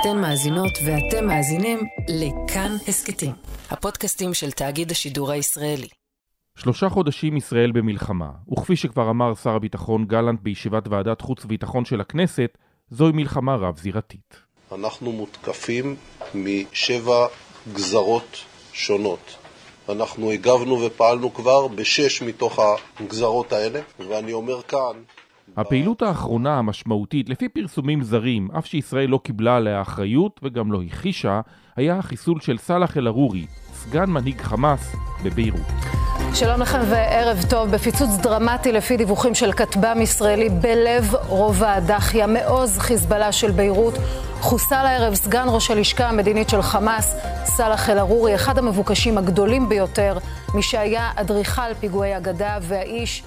אתן מאזינות ואתם מאזינים לכאן הסכתים, הפודקאסטים של תאגיד השידור הישראלי. שלושה חודשים ישראל במלחמה, וכפי שכבר אמר שר הביטחון גלנט בישיבת ועדת חוץ וביטחון של הכנסת, זוהי מלחמה רב-זירתית. אנחנו מותקפים משבע גזרות שונות. אנחנו הגבנו ופעלנו כבר בשש מתוך הגזרות האלה, ואני אומר כאן... הפעילות האחרונה המשמעותית, לפי פרסומים זרים, אף שישראל לא קיבלה עליה אחריות וגם לא הכחישה, היה החיסול של סאלח אל-ערורי, סגן מנהיג חמאס, בביירות. שלום לכם וערב טוב. בפיצוץ דרמטי לפי דיווחים של כטב"ם ישראלי בלב רובע הדחיה, מעוז חיזבאללה של ביירות, חוסל הערב סגן ראש הלשכה המדינית של חמאס, סאלח אל-ערורי, אחד המבוקשים הגדולים ביותר, מי שהיה אדריכל פיגועי הגדה והאיש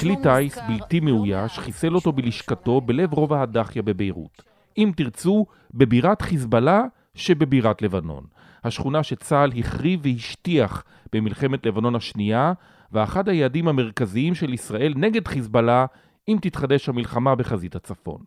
כלי טיס בלתי מאויש חיסל אותו בלשכתו בלב רובע הדחיה בביירות. אם תרצו, בבירת חיזבאללה שבבירת לבנון. השכונה שצה"ל החריב והשטיח במלחמת לבנון השנייה, ואחד היעדים המרכזיים של ישראל נגד חיזבאללה אם תתחדש המלחמה בחזית הצפון.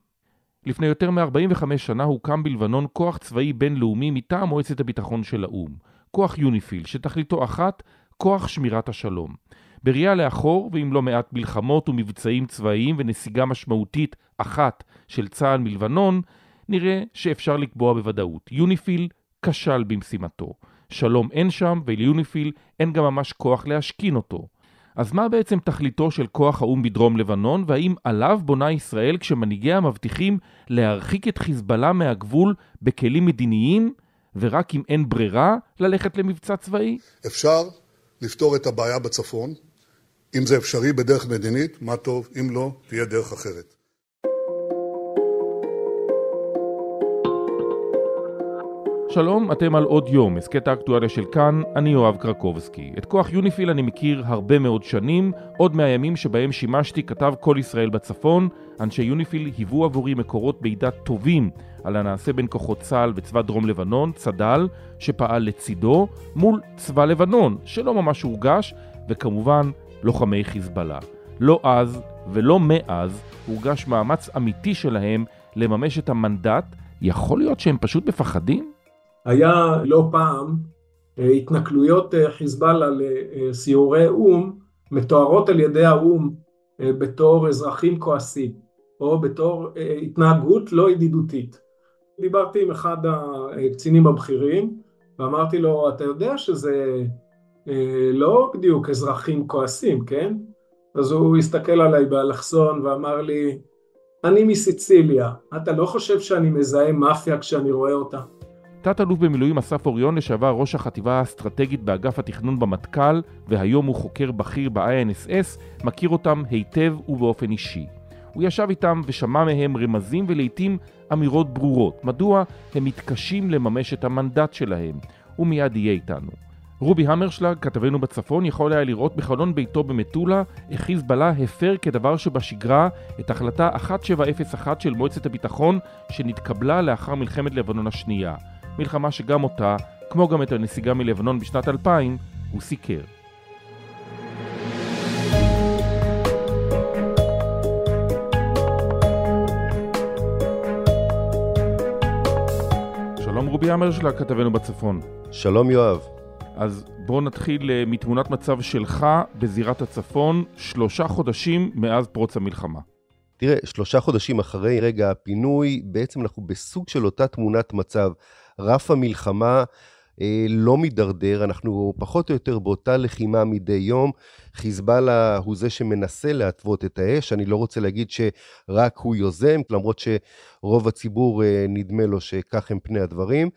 לפני יותר מ-45 שנה הוקם בלבנון כוח צבאי בינלאומי מטעם מועצת הביטחון של האו"ם, כוח יוניפיל, שתכליתו אחת, כוח שמירת השלום. בראייה לאחור, ועם לא מעט מלחמות ומבצעים צבאיים ונסיגה משמעותית אחת של צה"ל מלבנון, נראה שאפשר לקבוע בוודאות. יוניפיל כשל במשימתו. שלום אין שם, וליוניפיל אין גם ממש כוח להשכין אותו. אז מה בעצם תכליתו של כוח האו"ם בדרום לבנון, והאם עליו בונה ישראל כשמנהיגיה מבטיחים להרחיק את חיזבאללה מהגבול בכלים מדיניים, ורק אם אין ברירה, ללכת למבצע צבאי? אפשר לפתור את הבעיה בצפון. אם זה אפשרי בדרך מדינית, מה טוב, אם לא, תהיה דרך אחרת. שלום, אתם על עוד יום, הסכת האקטואליה של כאן, אני יואב קרקובסקי. את כוח יוניפיל אני מכיר הרבה מאוד שנים, עוד מהימים שבהם שימשתי כתב כל ישראל בצפון. אנשי יוניפיל היוו עבורי מקורות מידע טובים על הנעשה בין כוחות צה"ל וצבא דרום לבנון, צד"ל, שפעל לצידו, מול צבא לבנון, שלא ממש הורגש, וכמובן לוחמי חיזבאללה. לא אז ולא מאז הורגש מאמץ אמיתי שלהם לממש את המנדט. יכול להיות שהם פשוט מפחדים? היה לא פעם אה, התנכלויות אה, חיזבאללה לסיורי או"ם מתוארות על ידי האו"ם אה, בתור אזרחים כועסים או בתור התנהגות לא ידידותית. דיברתי עם אחד הקצינים הבכירים ואמרתי לו, אתה יודע שזה לא בדיוק אזרחים כועסים, כן? אז הוא הסתכל עליי באלכסון ואמר לי, אני מסיציליה, אתה לא חושב שאני מזהה מאפיה כשאני רואה אותה? תת-אלוף במילואים אסף אוריון, לשעבר ראש החטיבה האסטרטגית באגף התכנון במטכ"ל, והיום הוא חוקר בכיר ב-INSS, מכיר אותם היטב ובאופן אישי. הוא ישב איתם ושמע מהם רמזים ולעיתים אמירות ברורות, מדוע הם מתקשים לממש את המנדט שלהם. הוא מיד יהיה איתנו. רובי המרשלג, כתבנו בצפון, יכול היה לראות בחלון ביתו במטולה איך חיזבאללה הפר כדבר שבשגרה את החלטה 1701 של מועצת הביטחון שנתקבלה לאחר מלחמת לבנון השנייה. מלחמה שגם אותה, כמו גם את הנסיגה מלבנון בשנת 2000, הוא סיקר. שלום רובי אמרשלה, כתבנו בצפון. שלום יואב. אז בואו נתחיל אה, מתמונת מצב שלך בזירת הצפון, שלושה חודשים מאז פרוץ המלחמה. תראה, שלושה חודשים אחרי רגע הפינוי, בעצם אנחנו בסוג של אותה תמונת מצב. רף המלחמה אה, לא מידרדר, אנחנו פחות או יותר באותה לחימה מדי יום. חיזבאללה הוא זה שמנסה להתוות את האש, אני לא רוצה להגיד שרק הוא יוזם, למרות שרוב הציבור אה, נדמה לו שכך הם פני הדברים.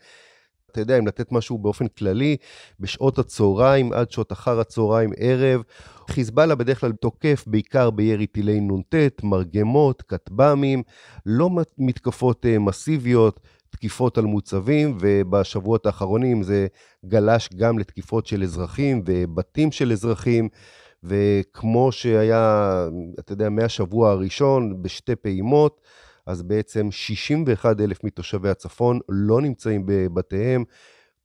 אתה יודע, אם לתת משהו באופן כללי, בשעות הצהריים עד שעות אחר הצהריים, ערב, חיזבאללה בדרך כלל תוקף בעיקר בירי טילי נ"ט, מרגמות, כטב"מים, לא מתקפות אה, מסיביות, תקיפות על מוצבים, ובשבועות האחרונים זה גלש גם לתקיפות של אזרחים ובתים של אזרחים. וכמו שהיה, אתה יודע, מהשבוע הראשון בשתי פעימות, אז בעצם 61 אלף מתושבי הצפון לא נמצאים בבתיהם.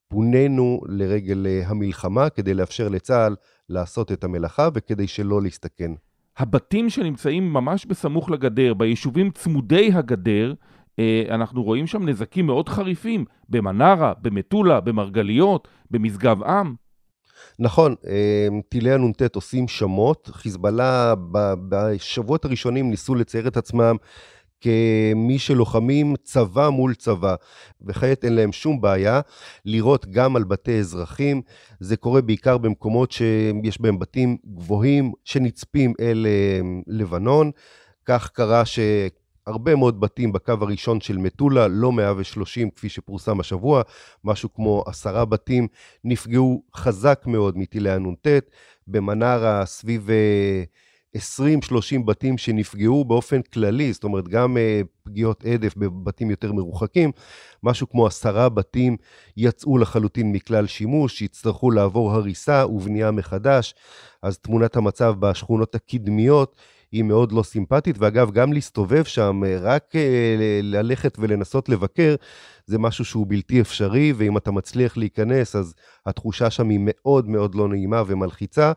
פונינו לרגל אה, המלחמה כדי לאפשר לצה"ל לעשות את המלאכה וכדי שלא להסתכן. הבתים שנמצאים ממש בסמוך לגדר, ביישובים צמודי הגדר, אנחנו רואים שם נזקים מאוד חריפים, במנרה, במטולה, במרגליות, במשגב עם. נכון, טילי הנ"ט עושים שמות, חיזבאללה בשבועות הראשונים ניסו לצייר את עצמם כמי שלוחמים צבא מול צבא, וכעת אין להם שום בעיה לירות גם על בתי אזרחים. זה קורה בעיקר במקומות שיש בהם בתים גבוהים שנצפים אל אה, לבנון. כך קרה שהרבה מאוד בתים בקו הראשון של מטולה, לא 130 כפי שפורסם השבוע, משהו כמו עשרה בתים נפגעו חזק מאוד מטילי הנ"ט. במנרה סביב... אה, 20-30 בתים שנפגעו באופן כללי, זאת אומרת, גם uh, פגיעות עדף בבתים יותר מרוחקים, משהו כמו עשרה בתים יצאו לחלוטין מכלל שימוש, יצטרכו לעבור הריסה ובנייה מחדש, אז תמונת המצב בשכונות הקדמיות היא מאוד לא סימפטית, ואגב, גם להסתובב שם, אה, רק uh, ללכת ולנסות לבקר, זה משהו שהוא בלתי אפשרי, ואם אתה מצליח להיכנס, אז התחושה שם היא מאוד מאוד לא נעימה ומלחיצה.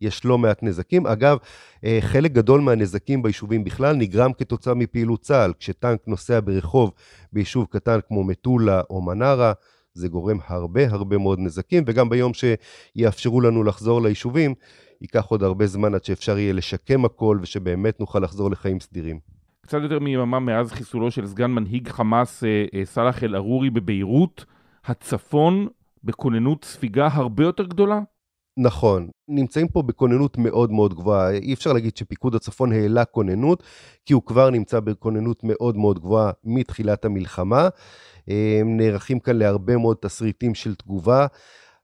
יש לא מעט נזקים. אגב, אה, חלק גדול מהנזקים ביישובים בכלל נגרם כתוצאה מפעילות צה"ל. כשטנק נוסע ברחוב ביישוב קטן כמו מטולה או מנרה, זה גורם הרבה הרבה מאוד נזקים, וגם ביום שיאפשרו לנו לחזור ליישובים, ייקח עוד הרבה זמן עד שאפשר יהיה לשקם הכל ושבאמת נוכל לחזור לחיים סדירים. קצת יותר מיממה מאז חיסולו של סגן מנהיג חמאס אה, אה, סאלח אל-ערורי בביירות, הצפון בכוננות ספיגה הרבה יותר גדולה? נכון, נמצאים פה בכוננות מאוד מאוד גבוהה. אי אפשר להגיד שפיקוד הצפון העלה כוננות, כי הוא כבר נמצא בכוננות מאוד מאוד גבוהה מתחילת המלחמה. הם נערכים כאן להרבה מאוד תסריטים של תגובה.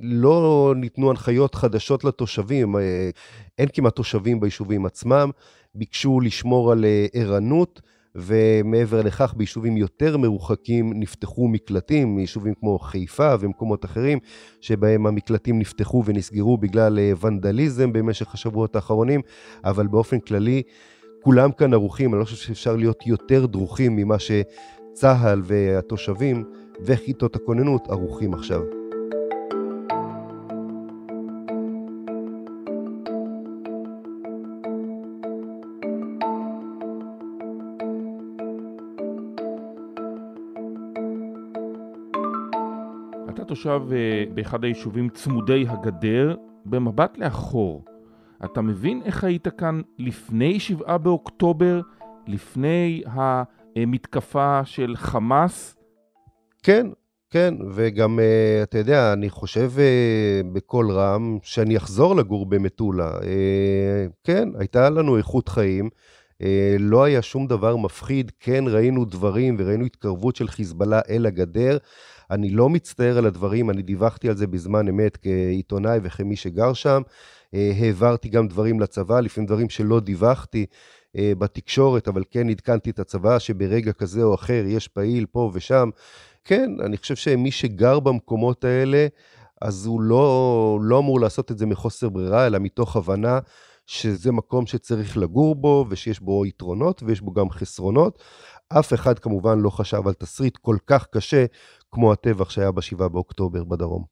לא ניתנו הנחיות חדשות לתושבים, אה, אין כמעט תושבים ביישובים עצמם, ביקשו לשמור על אה, ערנות. ומעבר לכך, ביישובים יותר מרוחקים נפתחו מקלטים, יישובים כמו חיפה ומקומות אחרים, שבהם המקלטים נפתחו ונסגרו בגלל אה, ונדליזם במשך השבועות האחרונים, אבל באופן כללי, כולם כאן ערוכים, אני לא חושב שאפשר להיות יותר דרוכים ממה שצה"ל והתושבים וכיתות הכוננות ערוכים עכשיו. תושב אה, באחד היישובים צמודי הגדר, במבט לאחור, אתה מבין איך היית כאן לפני שבעה באוקטובר, לפני המתקפה של חמאס? כן, כן, וגם, אה, אתה יודע, אני חושב אה, בקול רם שאני אחזור לגור במטולה. כן, הייתה לנו איכות חיים. לא היה שום דבר מפחיד, כן ראינו דברים וראינו התקרבות של חיזבאללה אל הגדר, אני לא מצטער על הדברים, אני דיווחתי על זה בזמן אמת כעיתונאי וכמי שגר שם. אה, העברתי גם דברים לצבא, לפעמים דברים שלא דיווחתי אה, בתקשורת, אבל כן עדכנתי את הצבא שברגע כזה או אחר יש פעיל פה ושם. כן, אני חושב שמי שגר במקומות האלה, אז הוא לא, לא אמור לעשות את זה מחוסר ברירה, אלא מתוך הבנה שזה מקום שצריך לגור בו, ושיש בו יתרונות ויש בו גם חסרונות. אף אחד כמובן לא חשב על תסריט כל כך קשה כמו הטבח שהיה ב-7 באוקטובר בדרום.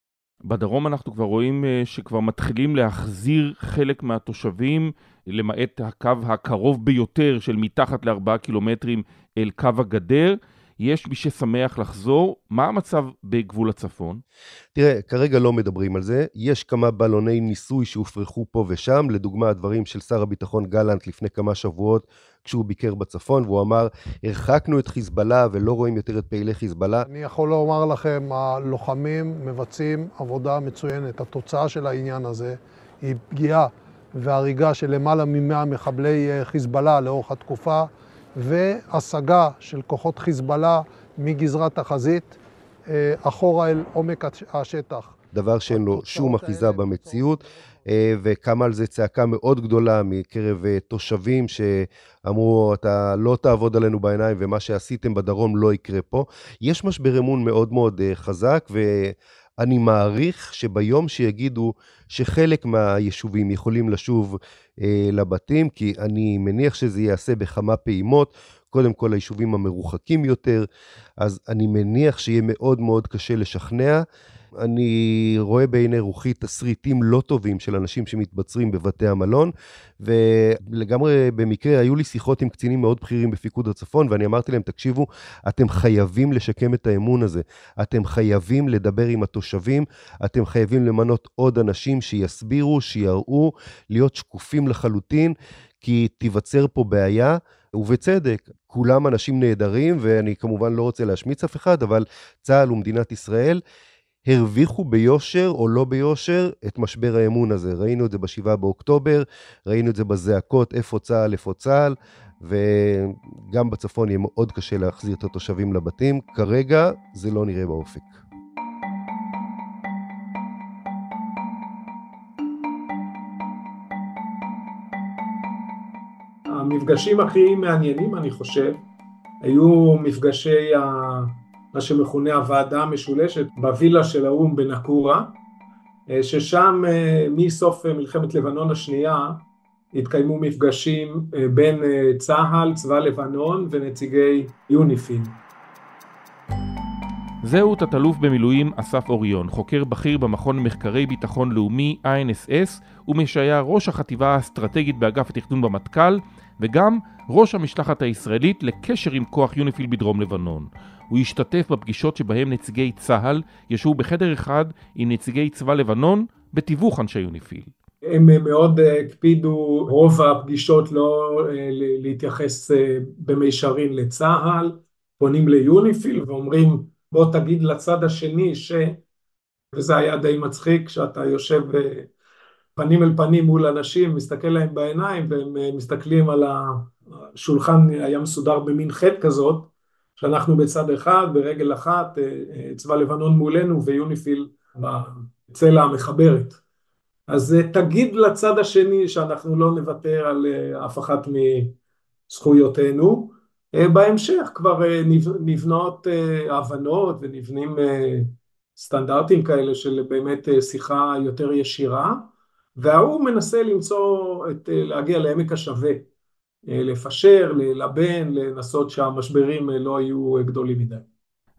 בדרום אנחנו כבר רואים אה, שכבר מתחילים להחזיר חלק מהתושבים, למעט הקו הקרוב ביותר של מתחת לארבעה קילומטרים אל קו הגדר. יש מי ששמח לחזור. מה המצב בגבול הצפון? תראה, כרגע לא מדברים על זה. יש כמה בלוני ניסוי שהופרחו פה ושם, לדוגמה הדברים של שר הביטחון גלנט לפני כמה שבועות, כשהוא ביקר בצפון, והוא אמר, הרחקנו את חיזבאללה ולא רואים יותר את פעילי חיזבאללה. אני יכול לומר לכם, הלוחמים מבצעים עבודה מצוינת. התוצאה של העניין הזה היא פגיעה והריגה של למעלה מ-100 מחבלי אה, חיזבאללה לאורך התקופה. והשגה של כוחות חיזבאללה מגזרת החזית אה, אחורה אל עומק השטח. דבר שאין לו שום אחיזה במציאות, אה, וקמה על זה צעקה מאוד גדולה מקרב אה, תושבים שאמרו, אתה לא תעבוד עלינו בעיניים ומה שעשיתם בדרום לא יקרה פה. יש משבר אמון מאוד מאוד חזק, ואני מעריך שביום שיגידו שחלק מהיישובים יכולים לשוב אה, לבתים, כי אני מניח שזה ייעשה בכמה פעימות, קודם כל היישובים המרוחקים יותר, אז אני מניח שיהיה מאוד מאוד קשה לשכנע. אני רואה בעיני רוחי תסריטים לא טובים של אנשים שמתבצרים בבתי המלון, ולגמרי במקרה היו לי שיחות עם קצינים מאוד בכירים בפיקוד הצפון, ואני אמרתי להם, תקשיבו, אתם חייבים לשקם את האמון הזה. אתם חייבים לדבר עם התושבים, אתם חייבים למנות עוד אנשים שיסבירו, שיראו, להיות שקופים לחלוטין, כי תיווצר פה בעיה. ובצדק, כולם אנשים נהדרים, ואני כמובן לא רוצה להשמיץ אף אחד, אבל צה"ל ומדינת ישראל הרוויחו ביושר או לא ביושר את משבר האמון הזה. ראינו את זה ב-7 באוקטובר, ראינו את זה בזעקות איפה צה"ל, איפה צה"ל, וגם בצפון יהיה מאוד קשה להחזיר את התושבים לבתים. כרגע זה לא נראה באופק. המפגשים הכי מעניינים, אני חושב, היו מפגשי ה... מה שמכונה הוועדה המשולשת בווילה של האו"ם בנקורה, אה, ששם אה, מסוף מלחמת לבנון השנייה התקיימו מפגשים אה, בין צה"ל, צבא לבנון ונציגי יוניפיל. זהו תת-אלוף במילואים אסף אוריון, חוקר בכיר במכון למחקרי ביטחון לאומי INSS ומי שהיה ראש החטיבה האסטרטגית באגף התכנון במטכ"ל וגם ראש המשלחת הישראלית לקשר עם כוח יוניפיל בדרום לבנון. הוא השתתף בפגישות שבהם נציגי צה"ל ישבו בחדר אחד עם נציגי צבא לבנון בתיווך אנשי יוניפיל. הם מאוד אה, הקפידו רוב הפגישות לא אה, להתייחס אה, במישרין לצה"ל, פונים ליוניפיל ואומרים בוא תגיד לצד השני ש... וזה היה די מצחיק כשאתה יושב פנים אל פנים מול אנשים, מסתכל להם בעיניים והם מסתכלים על השולחן היה מסודר במין חטא כזאת שאנחנו בצד אחד, ברגל אחת, אה, אה, צבא לבנון מולנו ויוניפיל בצלע המחברת. אז אה, תגיד לצד השני שאנחנו לא נוותר על אף אחת מזכויותינו. בהמשך כבר נבנות הבנות ונבנים סטנדרטים כאלה של באמת שיחה יותר ישירה, וההוא מנסה למצוא, את, להגיע לעמק השווה. אה, לפשר, ללבן, לנסות שהמשברים אה, לא יהיו אה, גדולים מדי.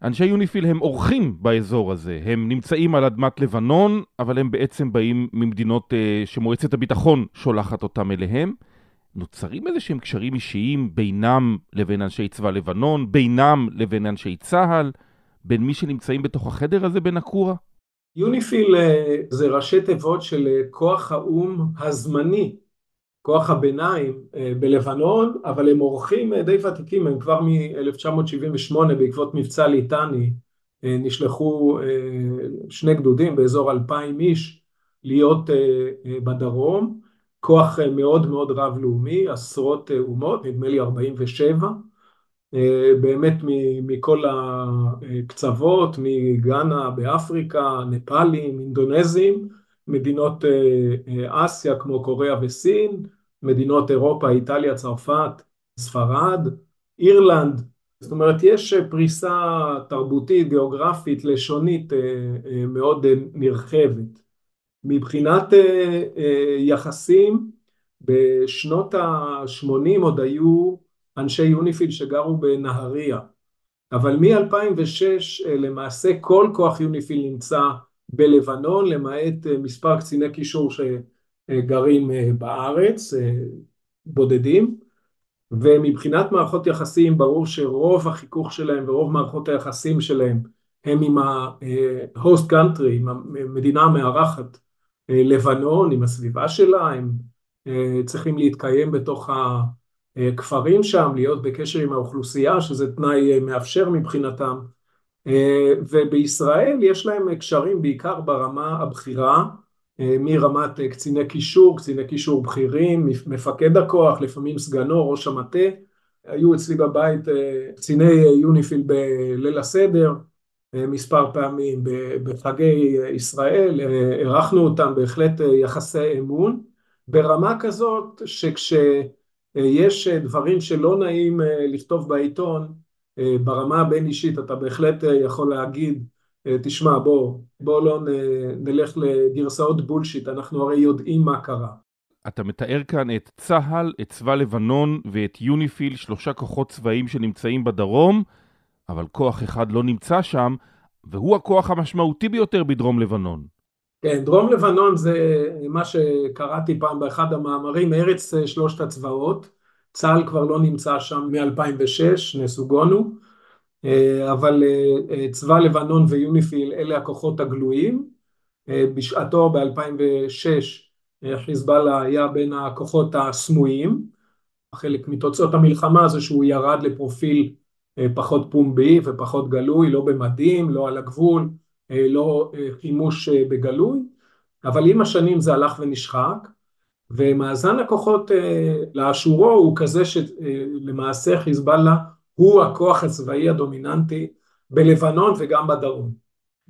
אנשי יוניפיל הם אורחים באזור הזה, הם נמצאים על אדמת לבנון, אבל הם בעצם באים ממדינות שמועצת הביטחון שולחת אותם אליהם. נוצרים איזה שהם קשרים אישיים בינם לבין אנשי צבא לבנון, בינם לבין אנשי צה"ל, בין מי שנמצאים בתוך החדר הזה בנקורה? יוניפיל זה ראשי תיבות של כוח האו"ם הזמני כוח הביניים אה, בלבנון, אבל הם אורחים אה, די ותיקים, הם כבר מ-1978 בעקבות מבצע ליטני אה, נשלחו שני גדודים באזור אלפיים איש להיות בדרום, כוח מאוד מאוד רב לאומי, עשרות אומות, נדמה לי 47, באמת מכל הקצוות, מגאנה באפריקה, נפאלים, אינדונזים, מדינות אסיה כמו קוריאה וסין, מדינות אירופה, איטליה, צרפת, ספרד, אירלנד, זאת אומרת יש פריסה תרבותית, גיאוגרפית, לשונית אה, אה, מאוד נרחבת. מבחינת אה, יחסים, בשנות ה-80 עוד היו אנשי יוניפיל שגרו בנהריה, אבל מ-2006 למעשה כל כוח יוניפיל נמצא בלבנון, למעט מספר קציני קישור ש... גרים אה, בארץ, אה, בודדים, ומבחינת מערכות יחסים ברור שרוב החיכוך שלהם ורוב מערכות היחסים שלהם הם עם ה-host country, עם המדינה המארחת. לבנון, עם הסביבה שלה, הם אה, צריכים להתקיים בתוך הכפרים שם, להיות בקשר עם האוכלוסייה, שזה תנאי מאפשר מבחינתם, ובישראל יש להם קשרים בעיקר ברמה הבכירה, אה, מרמת אה, קציני קישור, קציני קישור בכירים, מפקד הכוח, לפעמים סגנו, ראש המטה. היו אצלי בבית אה, קציני יוניפיל בליל הסדר מספר פעמים בחגי ישראל, אירחנו אותם בהחלט יחסי אמון, ברמה כזאת שכשיש דברים שלא נעים לכתוב בעיתון, ברמה הבין אישית אתה בהחלט יכול להגיד אה, תשמע בוא, בוא לא נלך לגרסאות בולשיט, אנחנו הרי יודעים מה קרה. אתה מתאר כאן את צה"ל, את צבא לבנון ואת יוניפיל, שלושה כוחות צבאיים שנמצאים בדרום, אבל כוח אחד לא נמצא שם, והוא הכוח המשמעותי ביותר בדרום לבנון. כן, דרום לבנון זה מה שקראתי פעם באחד המאמרים, ארץ שלושת הצבאות. צה"ל כבר לא נמצא שם מ-2006, נסוגונו, אבל צבא לבנון ויוניפיל אלה הכוחות הגלויים. בשעתו ב-2006 חיזבאללה היה בין הכוחות הסמויים, חלק מתוצאות המלחמה זה שהוא ירד לפרופיל פחות פומבי ופחות גלוי, לא במדים, לא על הגבול, לא חימוש בגלוי, אבל עם השנים זה הלך ונשחק, ומאזן הכוחות לאשורו הוא כזה שלמעשה חיזבאללה הוא הכוח הצבאי הדומיננטי בלבנון וגם בדרום.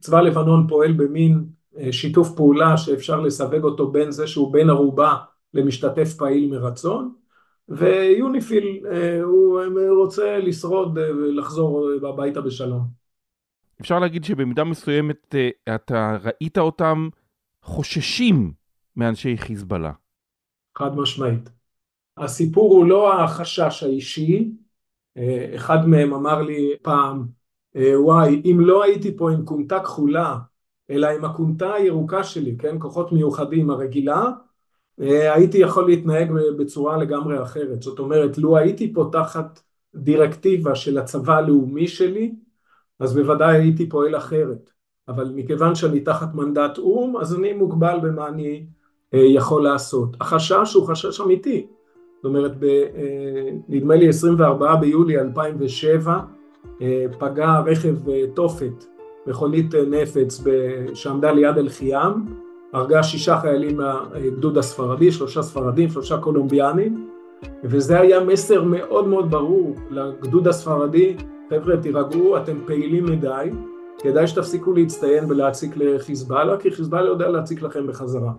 צבא לבנון פועל במין שיתוף פעולה שאפשר לסווג אותו בין זה שהוא בן ערובה למשתתף פעיל מרצון, ויוניפיל הוא רוצה לשרוד ולחזור הביתה בשלום. אפשר להגיד שבמידה מסוימת אתה ראית אותם חוששים מאנשי חיזבאללה. חד משמעית. הסיפור הוא לא החשש האישי, אחד מהם אמר לי פעם, וואי, אם לא הייתי פה עם כומתה כחולה, אלא עם הכומתה הירוקה שלי, כן, כוחות מיוחדים הרגילה, הייתי יכול להתנהג בצורה לגמרי אחרת. זאת אומרת, לו הייתי פה תחת דירקטיבה של הצבא הלאומי שלי, אז בוודאי הייתי פועל אחרת. אבל מכיוון שאני תחת מנדט או"ם, אז אני מוגבל במה אני יכול לעשות. החשש הוא חשש אמיתי. זאת אומרת, נדמה לי 24 ביולי 2007, פגע רכב תופת, מכונית נפץ שעמדה ליד אל-חיאם, הרגה שישה חיילים מהגדוד הספרדי, שלושה ספרדים, שלושה קולומביאנים, וזה היה מסר מאוד מאוד ברור לגדוד הספרדי, חבר'ה תירגעו, אתם פעילים מדי, כדאי שתפסיקו להצטיין ולהציק לחיזבאללה, כי חיזבאללה יודע להציק לכם בחזרה.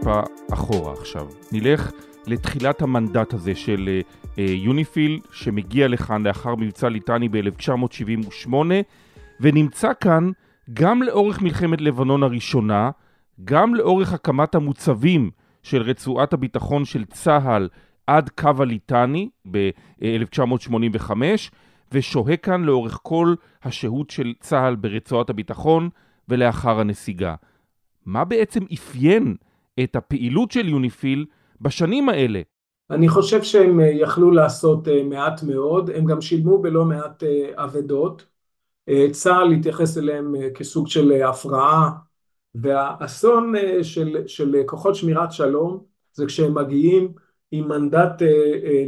טיפה אחורה עכשיו. נלך לתחילת המנדט הזה של יוניפיל, שמגיע לכאן לאחר מבצע ליטני ב-1978, ונמצא כאן גם לאורך מלחמת לבנון הראשונה, גם לאורך הקמת המוצבים של רצועת הביטחון של צה"ל עד קו הליטני ב-1985, ושוהה כאן לאורך כל השהות של צה"ל ברצועת הביטחון ולאחר הנסיגה. מה בעצם אפיין את הפעילות של יוניפיל בשנים האלה? אני חושב שהם יכלו לעשות מעט מאוד, הם גם שילמו בלא מעט אבדות. צה"ל התייחס אליהם כסוג של הפרעה, והאסון של, של כוחות שמירת שלום זה כשהם מגיעים עם מנדט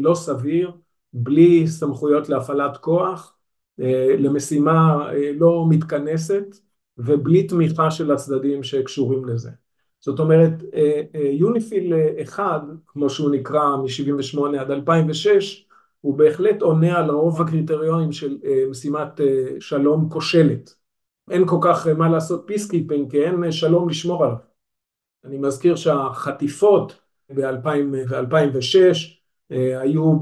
לא סביר, בלי סמכויות להפעלת כוח, למשימה לא מתכנסת, ובלי תמיכה של הצדדים שקשורים לזה. זאת אומרת, יוניפיל 1, כמו שהוא נקרא מ-78 עד 2006, הוא בהחלט עונה על רוב הקריטריונים של משימת שלום כושלת. אין כל כך מה לעשות peacekeeping, כי אין שלום לשמור עליו. אני מזכיר שהחטיפות ב-2006 היו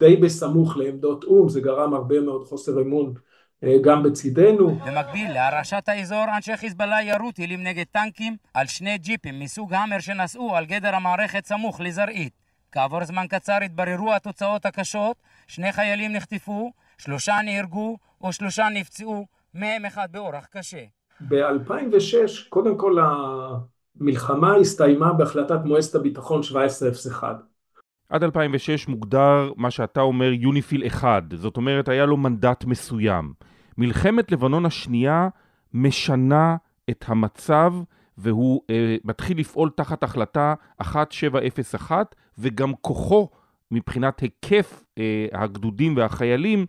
די בסמוך לעמדות או"ם, זה גרם הרבה מאוד חוסר אמון גם בצידנו. במקביל להרעשת האזור, אנשי חיזבאללה ירו טילים נגד טנקים על שני ג'יפים מסוג האמר שנסעו על גדר המערכת סמוך לזרעית. כעבור זמן קצר התבררו התוצאות הקשות, שני חיילים נחטפו, שלושה נהרגו או שלושה נפצעו, מהם אחד באורח קשה. ב-2006, קודם כל המלחמה הסתיימה בהחלטת מועצת הביטחון 1701. עד 2006 מוגדר מה שאתה אומר יוניפיל 1, זאת אומרת היה לו מנדט מסוים. מלחמת לבנון השנייה משנה את המצב והוא אה, מתחיל לפעול תחת החלטה 1701 וגם כוחו מבחינת היקף אה, הגדודים והחיילים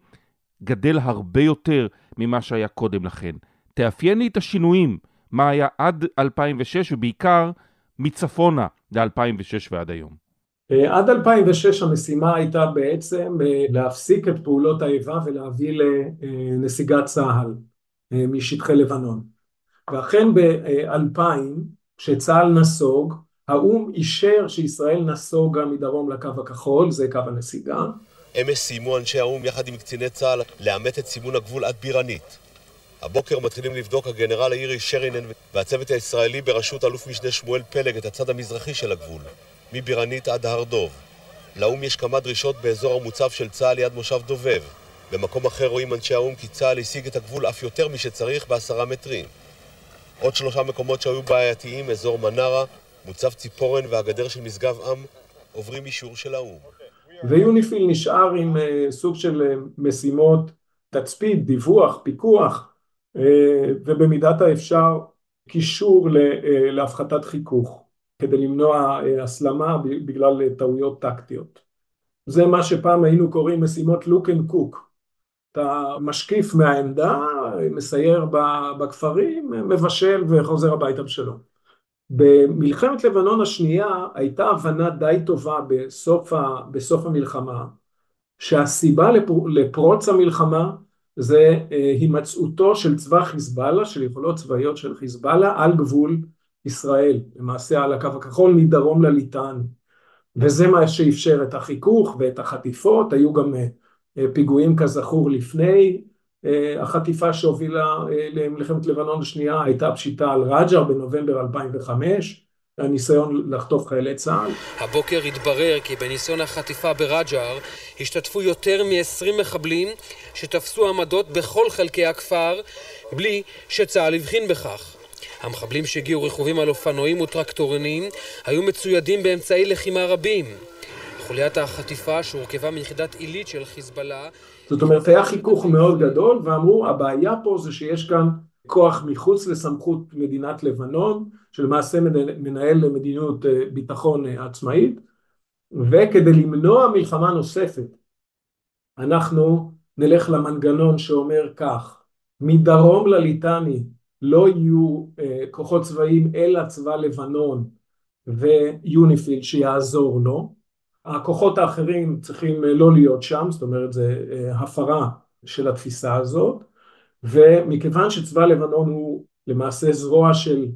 גדל הרבה יותר ממה שהיה קודם לכן. תאפיין לי את השינויים, מה היה עד 2006 ובעיקר מצפונה ל-2006 ועד היום. עד 2006 המשימה הייתה בעצם להפסיק את פעולות האיבה ולהביא לנסיגת צה"ל משטחי לבנון. ואכן ב-2000 כשצה"ל נסוג, האו"ם אישר שישראל נסוגה מדרום לקו הכחול, זה קו הנסיגה, אמש סיימו אנשי האו"ם יחד עם קציני צה"ל לאמת את סימון הגבול עד בירנית. הבוקר מתחילים לבדוק הגנרל האירי שרינן והצוות הישראלי בראשות אלוף משנה שמואל פלג את הצד המזרחי של הגבול, מבירנית עד הר דוב. לאו"ם יש כמה דרישות באזור המוצב של צה"ל ליד מושב דובב. במקום אחר רואים אנשי האו"ם כי צה"ל השיג את הגבול אף יותר משצריך בעשרה מטרים. עוד שלושה מקומות שהיו בעייתיים, אזור מנרה, מוצב ציפורן והגדר של משגב עם, עוברים אישור של האו"ם. ויוניפיל נשאר עם uh, סוג של uh, משימות תצפית, דיווח, פיקוח, uh, ובמידת האפשר קישור להפחתת חיכוך, כדי למנוע uh, הסלמה בגלל uh, טעויות טקטיות. זה מה שפעם היינו קוראים משימות לוק אנד קוק. אתה משקיף מהעמדה, מסייר בכפרים, מבשל וחוזר הביתה בשלום. במלחמת לבנון השנייה הייתה הבנה די טובה בסוף, ה, בסוף המלחמה שהסיבה לפר, לפרוץ המלחמה זה אה, הימצאותו של צבא חיזבאללה, של יכולות צבאיות של חיזבאללה על גבול ישראל, למעשה על הקו הכחול מדרום לליטן וזה מה שאפשר את החיכוך ואת החטיפות, היו גם אה, פיגועים כזכור לפני אה, החטיפה שהובילה אה, למלחמת לבנון השנייה הייתה פשיטה על רג'ר בנובמבר 2005 הניסיון לחטוף חיילי צה"ל. הבוקר התברר כי בניסיון החטיפה ברג'ר השתתפו יותר מ-20 מחבלים שתפסו עמדות בכל חלקי הכפר בלי שצה"ל הבחין בכך. המחבלים שהגיעו רכובים על אופנועים וטרקטורונים היו מצוידים באמצעי לחימה רבים. חוליית החטיפה שהורכבה מיחידת עילית של חיזבאללה זאת אומרת היה חיכוך מאוד גדול ואמרו הבעיה פה זה שיש כאן כוח מחוץ לסמכות מדינת לבנון שלמעשה מנהל מדיניות אה, ביטחון אה, עצמאית וכדי למנוע מלחמה נוספת אנחנו נלך למנגנון שאומר כך מדרום לליטני לא יהיו אה, כוחות צבאיים אלא צבא לבנון ויוניפיל שיעזור לו הכוחות האחרים צריכים אה, לא להיות שם, זאת אומרת זה אה, הפרה של התפיסה הזאת, ומכיוון שצבא לבנון הוא למעשה זרוע של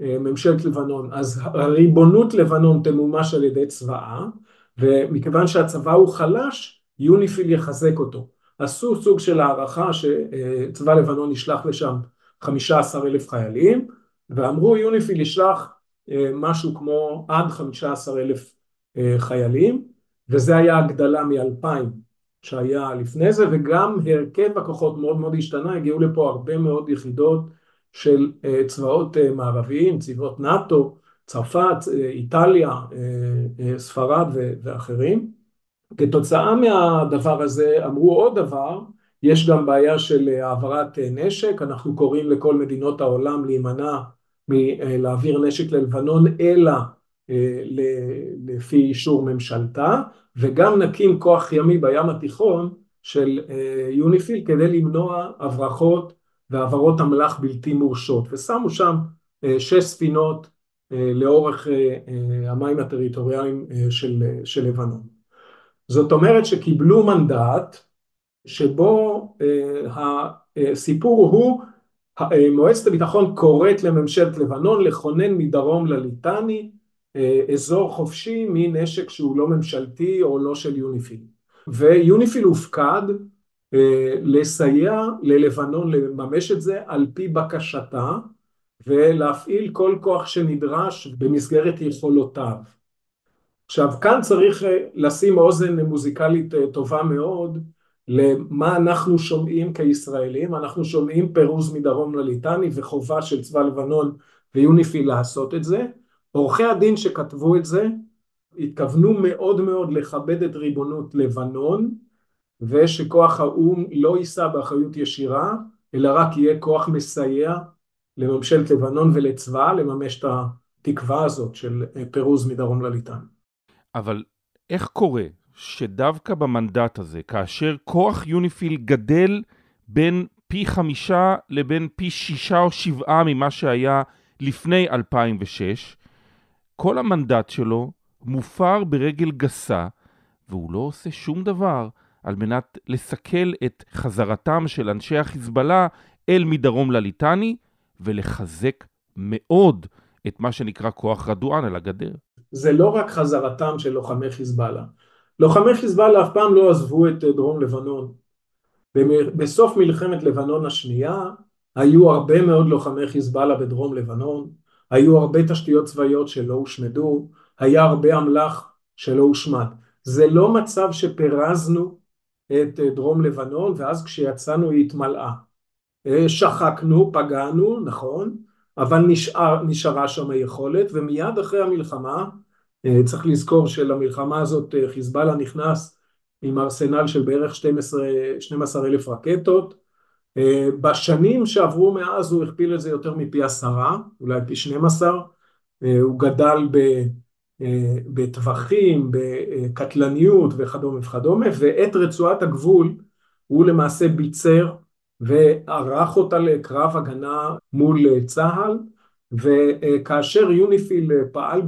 אה, ממשלת לבנון, אז הריבונות לבנון תמומש על ידי צבאה, ומכיוון שהצבא הוא חלש, יוניפיל יחזק אותו. עשו סוג של הערכה שצבא לבנון ישלח לשם 15 אלף חיילים, ואמרו יוניפיל ישלח משהו כמו עד 15 אלף אה, חיילים, וזה היה הגדלה מאלפיים שהיה לפני זה, וגם הרכב הכוחות מאוד מאוד השתנה, הגיעו לפה הרבה מאוד יחידות של אה, צבאות אה, מערביים, צבאות נאט"ו, צרפת, איטליה, ספרד ואחרים. כתוצאה מהדבר הזה אמרו עוד דבר, יש גם בעיה של העברת נשק, אנחנו קוראים לכל מדינות העולם להימנע מלהעביר נשק ללבנון, אלא אה, לפי אישור ממשלתה, וגם נקים כוח ימי בים התיכון של אה, יוניפיל כדי למנוע הברחות והעברות אמל"ח בלתי מורשות, ושמו שם אה, שש ספינות לאורך המים הטריטוריאליים של, של לבנון. זאת אומרת שקיבלו מנדט שבו הסיפור הוא מועצת הביטחון קוראת לממשלת לבנון לכונן מדרום לליטני אה, אזור חופשי מנשק שהוא לא ממשלתי או לא של יוניפיל. ויוניפיל הופקד אה, לסייע ללבנון לממש את זה על פי בקשתה ולהפעיל כל כוח שנדרש במסגרת יכולותיו. עכשיו כאן צריך אה, לשים אוזן מוזיקלית טובה מאוד למה אנחנו שומעים כישראלים, אנחנו שומעים פירוז מדרום לליטני וחובה של צבא לבנון ויוניפיל לעשות את זה עורכי הדין שכתבו את זה התכוונו מאוד מאוד לכבד את ריבונות לבנון ושכוח האו"ם לא יישא באחריות ישירה אלא רק יהיה כוח מסייע לממשלת לבנון ולצבאה לממש את התקווה הזאת של פירוז מדרום לליטן. אבל איך קורה שדווקא במנדט הזה, כאשר כוח יוניפיל גדל בין פי חמישה לבין פי שישה או שבעה ממה שהיה לפני 2006, כל המנדט שלו מופר ברגל גסה, והוא לא עושה שום דבר על מנת לסכל את חזרתם של אנשי החיזבאללה אל מדרום לליטני, ולחזק מאוד את מה שנקרא כוח רדואן על הגדר. זה לא רק חזרתם של לוחמי חיזבאללה. לוחמי חיזבאללה אף פעם לא עזבו את דרום לבנון. בסוף מלחמת לבנון השנייה היו הרבה מאוד לוחמי חיזבאללה בדרום לבנון, היו הרבה תשתיות צבאיות שלא הושמדו, היה הרבה אמל"ח שלא הושמד. זה לא מצב שפירזנו את דרום לבנון ואז כשיצאנו היא התמלאה. שחקנו, פגענו, נכון, אבל נשאר, נשארה שם היכולת ומיד אחרי המלחמה, צריך לזכור שלמלחמה הזאת חיזבאללה נכנס עם ארסנל של בערך 12, 12 אלף רקטות, בשנים שעברו מאז הוא הכפיל את זה יותר מפי עשרה, אולי פי 12, הוא גדל בטווחים, בקטלניות וכדומה וכדומה, ואת רצועת הגבול הוא למעשה ביצר וערך אותה לקרב הגנה מול צה"ל, וכאשר יוניפיל פעל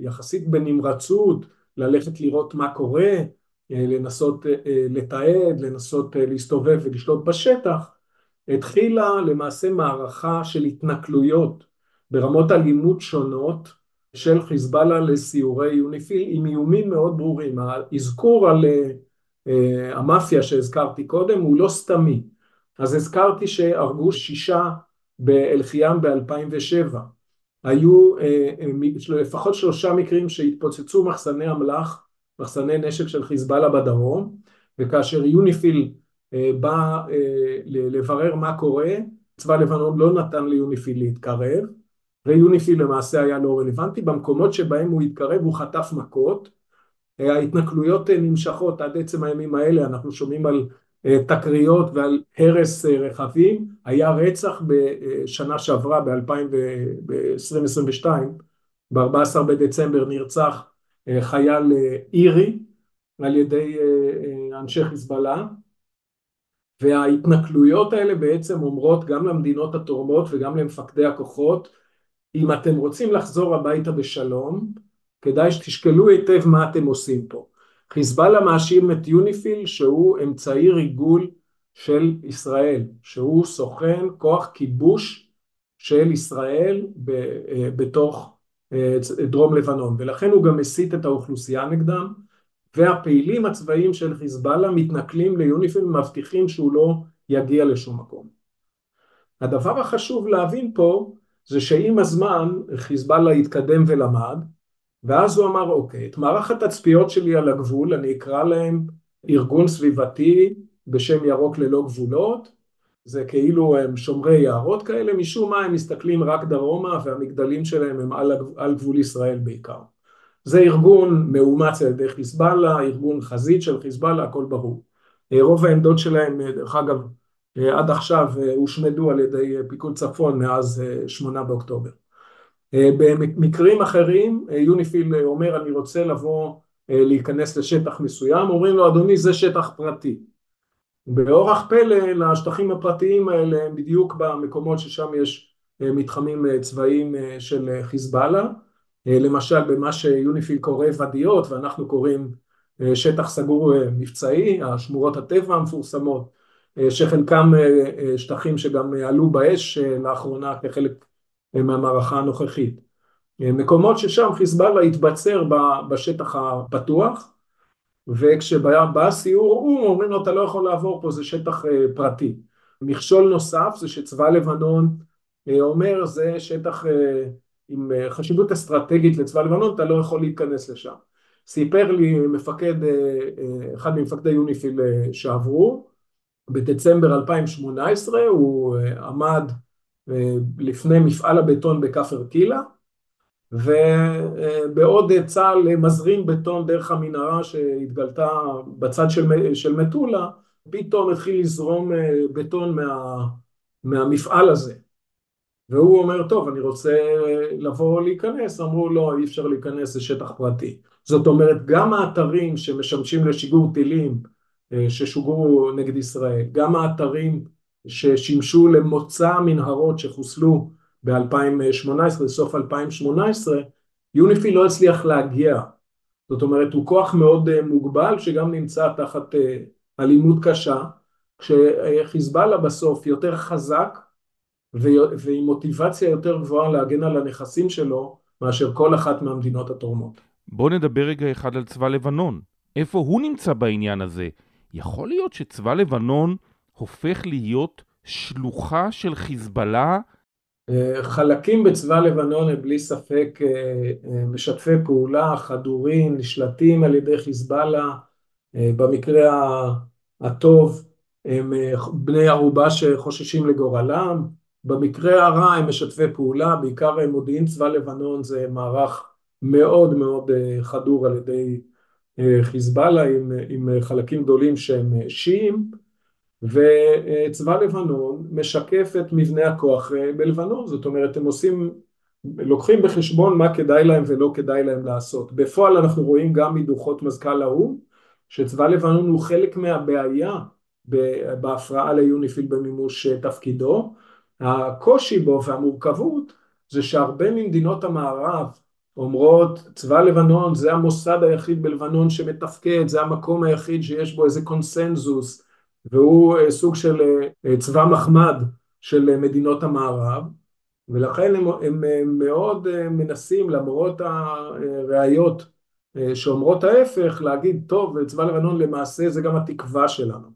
יחסית בנמרצות ללכת לראות מה קורה, לנסות לתעד, לנסות להסתובב ולשלוט בשטח, התחילה למעשה מערכה של התנכלויות ברמות אלימות שונות של חיזבאללה לסיורי יוניפיל עם איומים מאוד ברורים. האזכור על המאפיה שהזכרתי קודם הוא לא סתמי. אז הזכרתי שהרגו שישה באלחיאם ב-2007. היו לפחות שלושה מקרים שהתפוצצו מחסני אמל"ח, מחסני נשק של חיזבאללה בדרום, וכאשר יוניפיל בא לברר מה קורה, צבא לבנון לא נתן ליוניפיל להתקרב, ויוניפיל למעשה היה לא רלוונטי, במקומות שבהם הוא התקרב הוא חטף מכות, ההתנכלויות נמשכות עד עצם הימים האלה, אנחנו שומעים על תקריות ועל הרס רכבים, היה רצח בשנה שעברה ב-2022, ב-14 בדצמבר נרצח חייל אירי על ידי אנשי חיזבאללה, וההתנכלויות האלה בעצם אומרות גם למדינות התורמות וגם למפקדי הכוחות, אם אתם רוצים לחזור הביתה בשלום, כדאי שתשקלו היטב מה אתם עושים פה. חיזבאללה מאשים את יוניפיל שהוא אמצעי ריגול של ישראל, שהוא סוכן כוח כיבוש של ישראל בתוך דרום לבנון, ולכן הוא גם מסית את האוכלוסייה נגדם, והפעילים הצבאיים של חיזבאללה מתנכלים ליוניפיל מבטיחים שהוא לא יגיע לשום מקום. הדבר החשוב להבין פה זה שעם הזמן חיזבאללה התקדם ולמד, ואז הוא אמר אוקיי, את מערך התצפיות שלי על הגבול אני אקרא להם ארגון סביבתי בשם ירוק ללא גבולות, זה כאילו הם שומרי יערות כאלה, משום מה הם מסתכלים רק דרומה והמגדלים שלהם הם על, על גבול ישראל בעיקר. זה ארגון מאומץ על ידי חיזבאללה, ארגון חזית של חיזבאללה, הכל ברור. רוב העמדות שלהם, דרך אגב, עד עכשיו הושמדו על ידי פיקוד צפון מאז שמונה באוקטובר. במקרים אחרים יוניפיל אומר אני רוצה לבוא להיכנס לשטח מסוים, אומרים לו אדוני זה שטח פרטי. באורח פלא לשטחים הפרטיים האלה הם בדיוק במקומות ששם יש מתחמים צבאיים של חיזבאללה, למשל במה שיוניפיל קורא ודיות ואנחנו קוראים שטח סגור מבצעי, השמורות הטבע המפורסמות, שחלקם שטחים שגם עלו באש לאחרונה כחלק מהמערכה הנוכחית. מקומות ששם חיזבאללה התבצר בשטח הפתוח, וכשבא סיור או"ם אומרים לו אתה לא יכול לעבור פה זה שטח פרטי. מכשול נוסף זה שצבא לבנון אומר זה שטח עם חשיבות אסטרטגית לצבא לבנון אתה לא יכול להיכנס לשם. סיפר לי מפקד, אחד ממפקדי יוניפיל שעברו, בדצמבר 2018 הוא עמד לפני מפעל הבטון בכפר קילה, ובעוד צה"ל מזרים בטון דרך המנהרה שהתגלתה בצד של מטולה, פתאום התחיל לזרום בטון מה, מהמפעל הזה. והוא אומר טוב אני רוצה לבוא להיכנס, אמרו לא אי אפשר להיכנס זה שטח פרטי. זאת אומרת גם האתרים שמשמשים לשיגור טילים ששוגרו נגד ישראל, גם האתרים ששימשו למוצא המנהרות שחוסלו ב-2018, סוף 2018, יוניפיל לא הצליח להגיע. זאת אומרת הוא כוח מאוד מוגבל שגם נמצא תחת אלימות קשה, כשחיזבאללה בסוף יותר חזק ועם מוטיבציה יותר גבוהה להגן על הנכסים שלו מאשר כל אחת מהמדינות התורמות. בואו נדבר רגע אחד על צבא לבנון. איפה הוא נמצא בעניין הזה? יכול להיות שצבא לבנון הופך להיות שלוחה של חיזבאללה? אה, חלקים בצבא לבנון הם בלי ספק אה, אה, משתפי פעולה, חדורים, נשלטים על ידי חיזבאללה, במקרה הטוב הם בני ערובה שחוששים לגורלם, במקרה הרע הם משתפי פעולה, בעיקר מודיעין צבא לבנון זה מערך מאוד מאוד חדור על ידי חיזבאללה עם, עם חלקים גדולים שהם שיעים וצבא לבנון משקף את מבנה הכוח בלבנון, זאת אומרת הם עושים, לוקחים בחשבון מה כדאי להם ולא כדאי להם לעשות. בפועל אנחנו רואים גם מדוחות מזכ"ל האו"ם שצבא לבנון הוא חלק מהבעיה בהפרעה ליוניפיל במימוש תפקידו. הקושי בו והמורכבות זה שהרבה ממדינות המערב אומרות צבא לבנון זה המוסד היחיד בלבנון שמתפקד, זה המקום היחיד שיש בו איזה קונסנזוס והוא אה, סוג של אה, צבא מחמד של מדינות המערב ולכן הם, הם, הם מאוד אה, מנסים למרות הראיות שאומרות ההפך להגיד טוב צבא לבנון למעשה זה גם התקווה שלנו.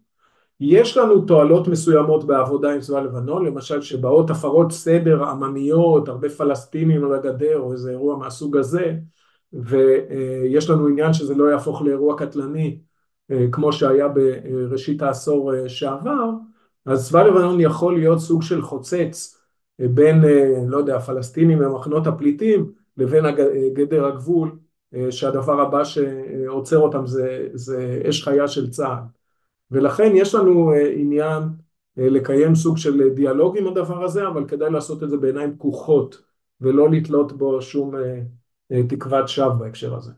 יש לנו תועלות מסוימות בעבודה עם צבא לבנון, למשל שבאות הפרות סדר עממיות, הרבה פלסטינים על הגדר או איזה אירוע מהסוג הזה, ויש לנו עניין שזה לא יהפוך לאירוע קטלני כמו שהיה בראשית העשור שעבר, אז צבא לבנון יכול להיות סוג של חוצץ בין, לא יודע, הפלסטינים ומחנות הפליטים לבין גדר הגבול, שהדבר הבא שעוצר אותם זה, זה אש חיה של צה"ל. ולכן יש לנו אה, עניין אה, לקיים סוג של דיאלוג עם הדבר הזה, אבל כדאי לעשות את זה בעיניים פקוחות ולא לתלות בו שום אה, תקוות שווא בהקשר הזה.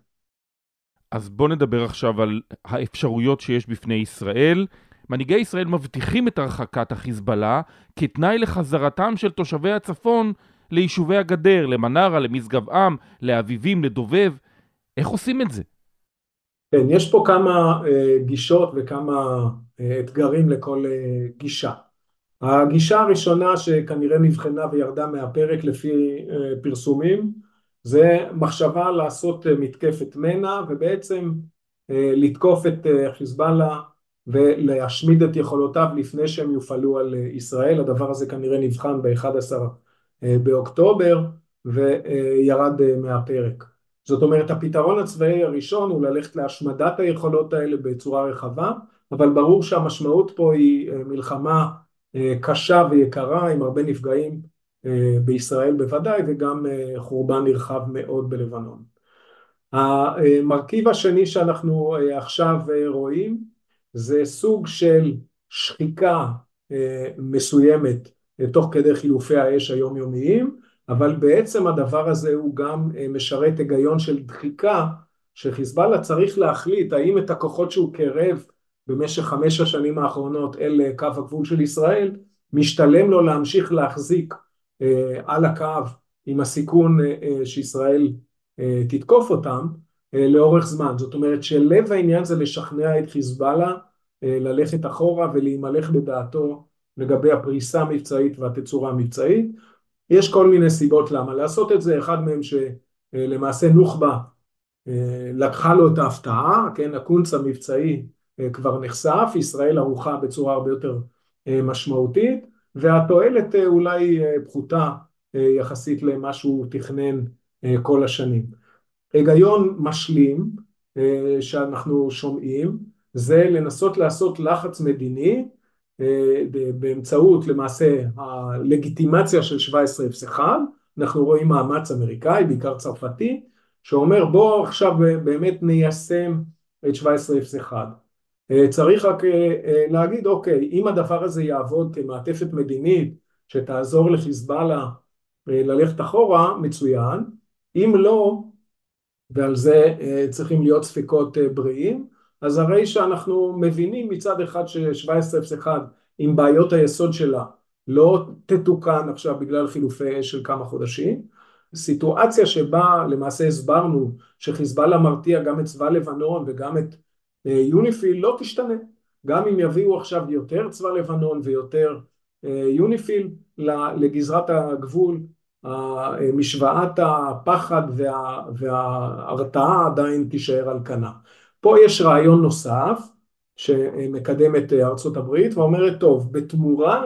אז בואו נדבר עכשיו על האפשרויות שיש בפני ישראל. מנהיגי ישראל מבטיחים את הרחקת החיזבאללה כתנאי לחזרתם של תושבי הצפון ליישובי הגדר, למנרה, למשגב עם, לאביבים, לדובב. איך עושים את זה? כן, יש פה כמה uh, גישות וכמה uh, אתגרים לכל uh, גישה. הגישה הראשונה שכנראה נבחנה וירדה מהפרק לפי פרסומים זה מחשבה לעשות uh, מתקפת מנע ובעצם uh, לתקוף את uh, חיזבאללה ולהשמיד את יכולותיו לפני שהם יופעלו על ישראל, הדבר הזה כנראה נבחן ב-11 uh, באוקטובר וירד מהפרק. זאת אומרת הפתרון הצבאי הראשון הוא ללכת להשמדת היכולות האלה בצורה רחבה אבל ברור שהמשמעות פה היא אה, מלחמה אה, קשה ויקרה עם הרבה נפגעים אה, בישראל בוודאי וגם חורבן נרחב מאוד בלבנון. המרכיב השני שאנחנו עכשיו רואים זה סוג של שחיקה מסוימת תוך כדי חילופי האש היומיומיים אבל בעצם הדבר הזה הוא גם אה, משרת היגיון של דחיקה שחיזבאללה צריך להחליט האם את הכוחות שהוא קרב במשך חמש השנים האחרונות אל אה, קו הגבול של ישראל משתלם לו להמשיך להחזיק אה, על הקו עם הסיכון שישראל תתקוף אותם לאורך זמן. זאת אומרת שלב העניין זה לשכנע את חיזבאללה ללכת אחורה ולהימלך בדעתו לגבי הפריסה המבצעית והתצורה המבצעית. יש כל מיני סיבות למה לעשות את זה, אחד מהם שלמעשה נוח'בה אה, לקחה לו את ההפתעה, כן, הקונץ המבצעי אה, כבר נחשף, ישראל ערוכה בצורה הרבה יותר אה, משמעותית, והתועלת אולי פחותה יחסית למה שהוא תכנן כל השנים. היגיון משלים שאנחנו שומעים זה לנסות לעשות לחץ מדיני אה, באמצעות למעשה הלגיטימציה של 1701, אנחנו רואים מאמץ אמריקאי, בעיקר צרפתי, שאומר בוא עכשיו באמת ניישם את 1701. אה, צריך רק אה, להגיד אוקיי, אם הדבר הזה יעבוד כמעטפת מדינית שתעזור לחיזבאללה ללכת אחורה, מצוין, אם לא, ועל זה צריכים להיות ספקות בריאים, אז הרי שאנחנו מבינים מצד אחד ש-1701 עם בעיות היסוד שלה לא תתוקן עכשיו בגלל חילופי אש של כמה חודשים, סיטואציה שבה למעשה הסברנו שחיזבאללה מרתיע גם את צבא לבנון וגם את אה, יוניפיל לא תשתנה, גם אם יביאו עכשיו יותר צבא לבנון ויותר אה, יוניפיל לגזרת הגבול, משוואת הפחד וה, וההרתעה עדיין תישאר על כנה. פה יש רעיון נוסף שמקדמת ארצות הברית ואומרת טוב בתמורה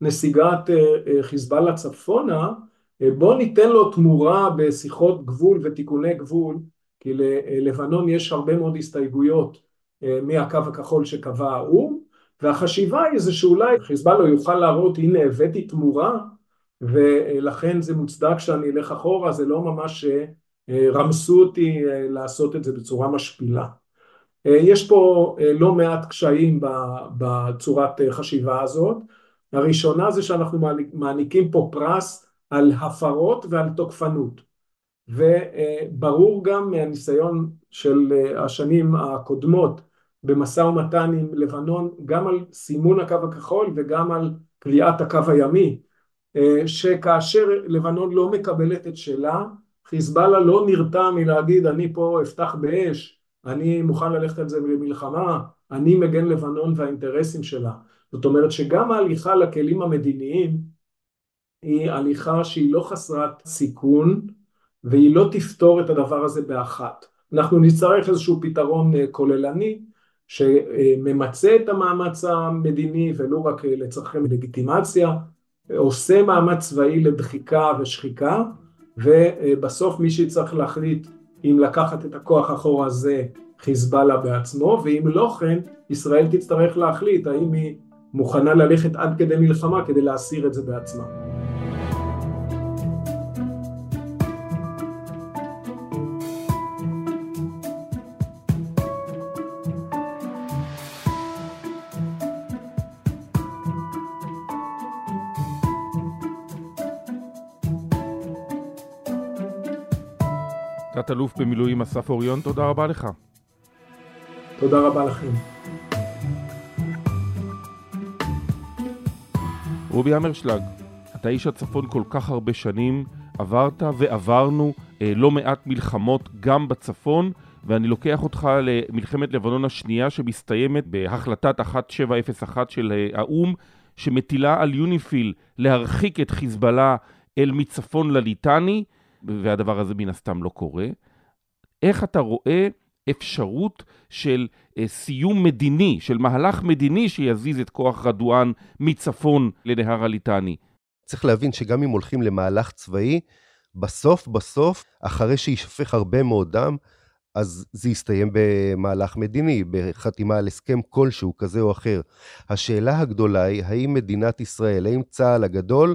לנסיגת חיזבאללה צפונה בוא ניתן לו תמורה בשיחות גבול ותיקוני גבול כי ללבנון יש הרבה מאוד הסתייגויות מהקו הכחול שקבע האו"ם והחשיבה היא זה שאולי חיזבאללה יוכל להראות הנה הבאתי תמורה ולכן זה מוצדק שאני אלך אחורה זה לא ממש רמסו אותי לעשות את זה בצורה משפילה. יש פה לא מעט קשיים בצורת חשיבה הזאת. הראשונה זה שאנחנו מעניקים פה פרס על הפרות ועל תוקפנות וברור גם מהניסיון של השנים הקודמות במשא ומתן עם לבנון גם על סימון הקו הכחול וגם על קביעת הקו הימי שכאשר לבנון לא מקבלת את שלה חיזבאללה לא נרתע מלהגיד אני פה אפתח באש אני מוכן ללכת על זה במלחמה אני מגן לבנון והאינטרסים שלה. זאת אומרת שגם ההליכה לכלים המדיניים היא הליכה שהיא לא חסרת סיכון והיא לא תפתור את הדבר הזה באחת. אנחנו נצטרך איזשהו פתרון כוללני שממצה את המאמץ המדיני ולא רק לצרכי לגיטימציה עושה מאמץ צבאי לדחיקה ושחיקה ובסוף מי שצריך להחליט אם לקחת את הכוח אחורה זה חיזבאללה בעצמו ואם לא כן ישראל תצטרך להחליט האם היא מוכנה ללכת עד כדי מלחמה כדי להסיר את זה בעצמה תת-אלוף במילואים אסף אוריון, תודה רבה לך. תודה רבה לכם. רובי המרשלג, אתה איש הצפון כל כך הרבה שנים, עברת ועברנו אה, לא מעט מלחמות גם בצפון, ואני לוקח אותך למלחמת לבנון השנייה שמסתיימת בהחלטת 1701 של אה, האו"ם, שמטילה על יוניפיל להרחיק את חיזבאללה אל מצפון לליטני, והדבר הזה מן הסתם לא קורה. איך אתה רואה אפשרות של אה, סיום מדיני, של מהלך מדיני שיזיז את כוח רדואן מצפון לנהר הליטני? צריך להבין שגם אם הולכים למהלך צבאי, בסוף בסוף, אחרי שישפך הרבה מאוד דם, אז זה יסתיים במהלך מדיני, בחתימה על הסכם כלשהו, כזה או אחר. השאלה הגדולה היא, האם מדינת ישראל, האם צה"ל הגדול,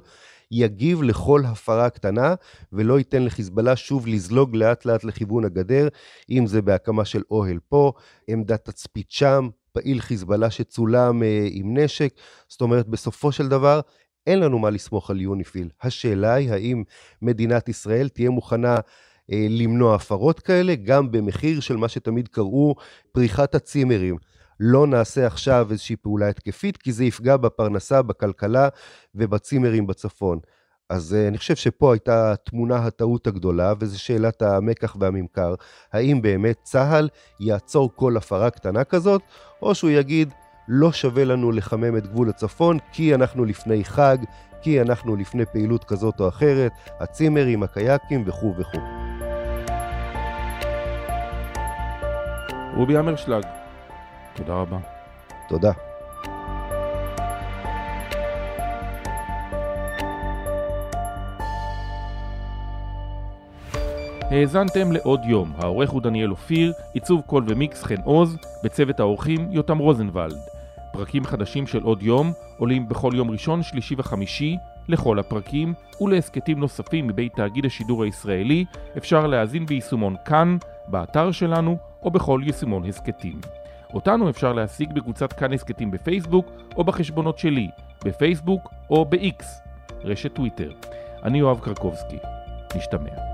יגיב לכל הפרה קטנה ולא ייתן לחיזבאללה שוב לזלוג לאט לאט לכיוון הגדר, אם זה בהקמה של אוהל פה, עמדת תצפית שם, פעיל חיזבאללה שצולם אה, עם נשק. זאת אומרת, בסופו של דבר, אין לנו מה לסמוך על יוניפיל. השאלה היא האם מדינת ישראל תהיה מוכנה אה, למנוע הפרות כאלה, גם במחיר של מה שתמיד קראו פריחת הצימרים. לא נעשה עכשיו איזושהי פעולה התקפית, כי זה יפגע בפרנסה, בכלכלה ובצימרים בצפון. אז uh, אני חושב שפה הייתה תמונה הטעות הגדולה, וזו שאלת המקח והממכר. האם באמת צה"ל יעצור כל הפרה קטנה כזאת, או שהוא יגיד, לא שווה לנו לחמם את גבול הצפון, כי אנחנו לפני חג, כי אנחנו לפני פעילות כזאת או אחרת, הצימרים, הקייקים וכו' וכו'. רובי המרשלג, תודה רבה. תודה. האזנתם לעוד יום, העורך הוא דניאל אופיר, עיצוב קול ומיקס חן עוז, בצוות האורחים יותם רוזנבלד. פרקים חדשים של עוד יום עולים בכל יום ראשון, שלישי וחמישי, לכל הפרקים ולהסכתים נוספים מבית תאגיד השידור הישראלי אפשר להאזין ביישומון כאן, באתר שלנו או בכל יישומון הסכתים. אותנו אפשר להשיג בקבוצת כאן הסכתים בפייסבוק או בחשבונות שלי, בפייסבוק או ב-X, רשת טוויטר. אני יואב קרקובסקי. נשתמע.